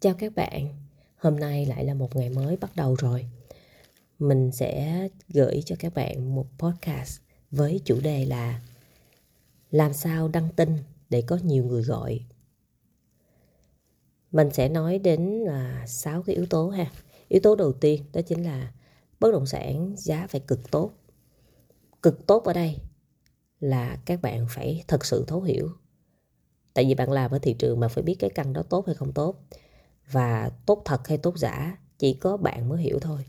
Chào các bạn, hôm nay lại là một ngày mới bắt đầu rồi. Mình sẽ gửi cho các bạn một podcast với chủ đề là Làm sao đăng tin để có nhiều người gọi. Mình sẽ nói đến là 6 cái yếu tố ha. Yếu tố đầu tiên đó chính là bất động sản giá phải cực tốt. Cực tốt ở đây là các bạn phải thật sự thấu hiểu. Tại vì bạn làm ở thị trường mà phải biết cái căn đó tốt hay không tốt và tốt thật hay tốt giả, chỉ có bạn mới hiểu thôi.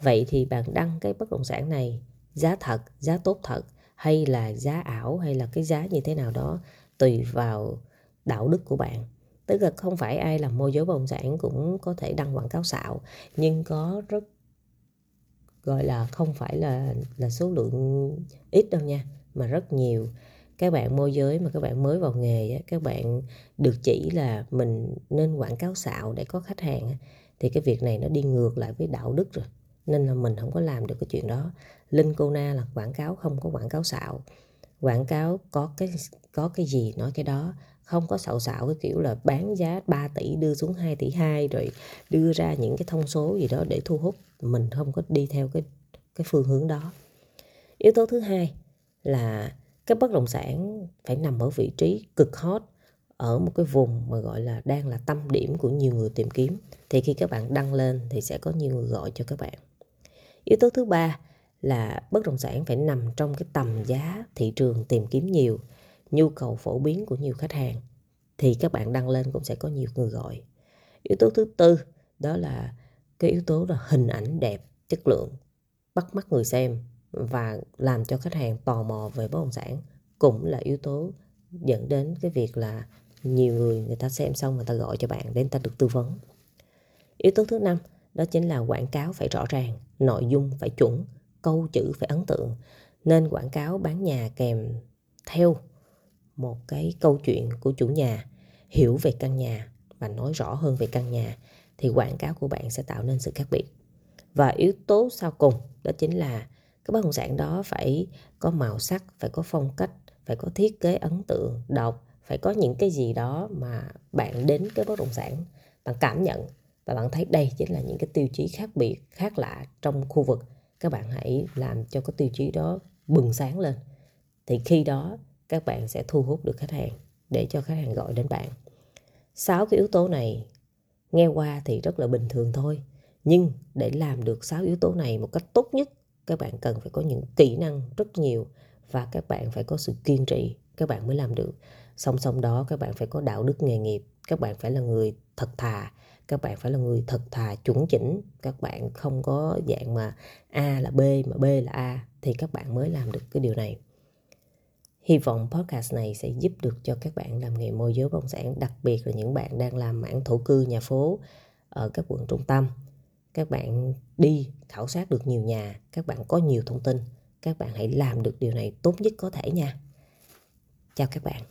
Vậy thì bạn đăng cái bất động sản này giá thật, giá tốt thật, hay là giá ảo, hay là cái giá như thế nào đó, tùy vào đạo đức của bạn. Tức là không phải ai làm môi giới bất động sản cũng có thể đăng quảng cáo xạo, nhưng có rất, gọi là không phải là là số lượng ít đâu nha, mà rất nhiều các bạn môi giới mà các bạn mới vào nghề các bạn được chỉ là mình nên quảng cáo xạo để có khách hàng thì cái việc này nó đi ngược lại với đạo đức rồi. Nên là mình không có làm được cái chuyện đó. Linh cô na là quảng cáo không có quảng cáo xạo. Quảng cáo có cái có cái gì nói cái đó. Không có xạo xạo cái kiểu là bán giá 3 tỷ, đưa xuống 2 tỷ 2 rồi đưa ra những cái thông số gì đó để thu hút. Mình không có đi theo cái cái phương hướng đó. Yếu tố thứ hai là cái bất động sản phải nằm ở vị trí cực hot, ở một cái vùng mà gọi là đang là tâm điểm của nhiều người tìm kiếm. Thì khi các bạn đăng lên thì sẽ có nhiều người gọi cho các bạn. Yếu tố thứ ba là bất động sản phải nằm trong cái tầm giá thị trường tìm kiếm nhiều, nhu cầu phổ biến của nhiều khách hàng. Thì các bạn đăng lên cũng sẽ có nhiều người gọi. Yếu tố thứ tư, đó là cái yếu tố là hình ảnh đẹp, chất lượng, bắt mắt người xem và làm cho khách hàng tò mò về bất động sản, cũng là yếu tố dẫn đến cái việc là nhiều người người ta xem xong người ta gọi cho bạn để người ta được tư vấn. Yếu tố thứ năm, đó chính là quảng cáo phải rõ ràng, nội dung phải chuẩn, câu chữ phải ấn tượng. Nên quảng cáo bán nhà kèm theo một cái câu chuyện của chủ nhà, hiểu về căn nhà và nói rõ hơn về căn nhà, thì quảng cáo của bạn sẽ tạo nên sự khác biệt. Và yếu tố sau cùng đó chính là cái bất động sản đó phải có màu sắc, phải có phong cách, phải có thiết kế ấn tượng độc phải có những cái gì đó mà bạn đến cái bất động sản, bạn cảm nhận và bạn thấy đây chính là những cái tiêu chí khác biệt, khác lạ trong khu vực. Các bạn hãy làm cho cái tiêu chí đó bừng sáng lên. Thì khi đó, các bạn sẽ thu hút được khách hàng để cho khách hàng gọi đến bạn. Sáu cái yếu tố này nghe qua thì rất là bình thường thôi. Nhưng để làm được sáu yếu tố này một cách tốt nhất các bạn cần phải có những kỹ năng rất nhiều và các bạn phải có sự kiên trì, các bạn mới làm được. Song song đó, các bạn phải có đạo đức nghề nghiệp, các bạn phải là người thật thà, các bạn phải là người thật thà, chuẩn chỉnh. Các bạn không có dạng mà a là b mà b là a thì các bạn mới làm được cái điều này. Hy vọng podcast này sẽ giúp được cho các bạn làm nghề môi giới bất động sản, đặc biệt là những bạn đang làm mảng thổ cư, nhà phố ở các quận trung tâm các bạn đi khảo sát được nhiều nhà, các bạn có nhiều thông tin. Các bạn hãy làm được điều này tốt nhất có thể nha. Chào các bạn.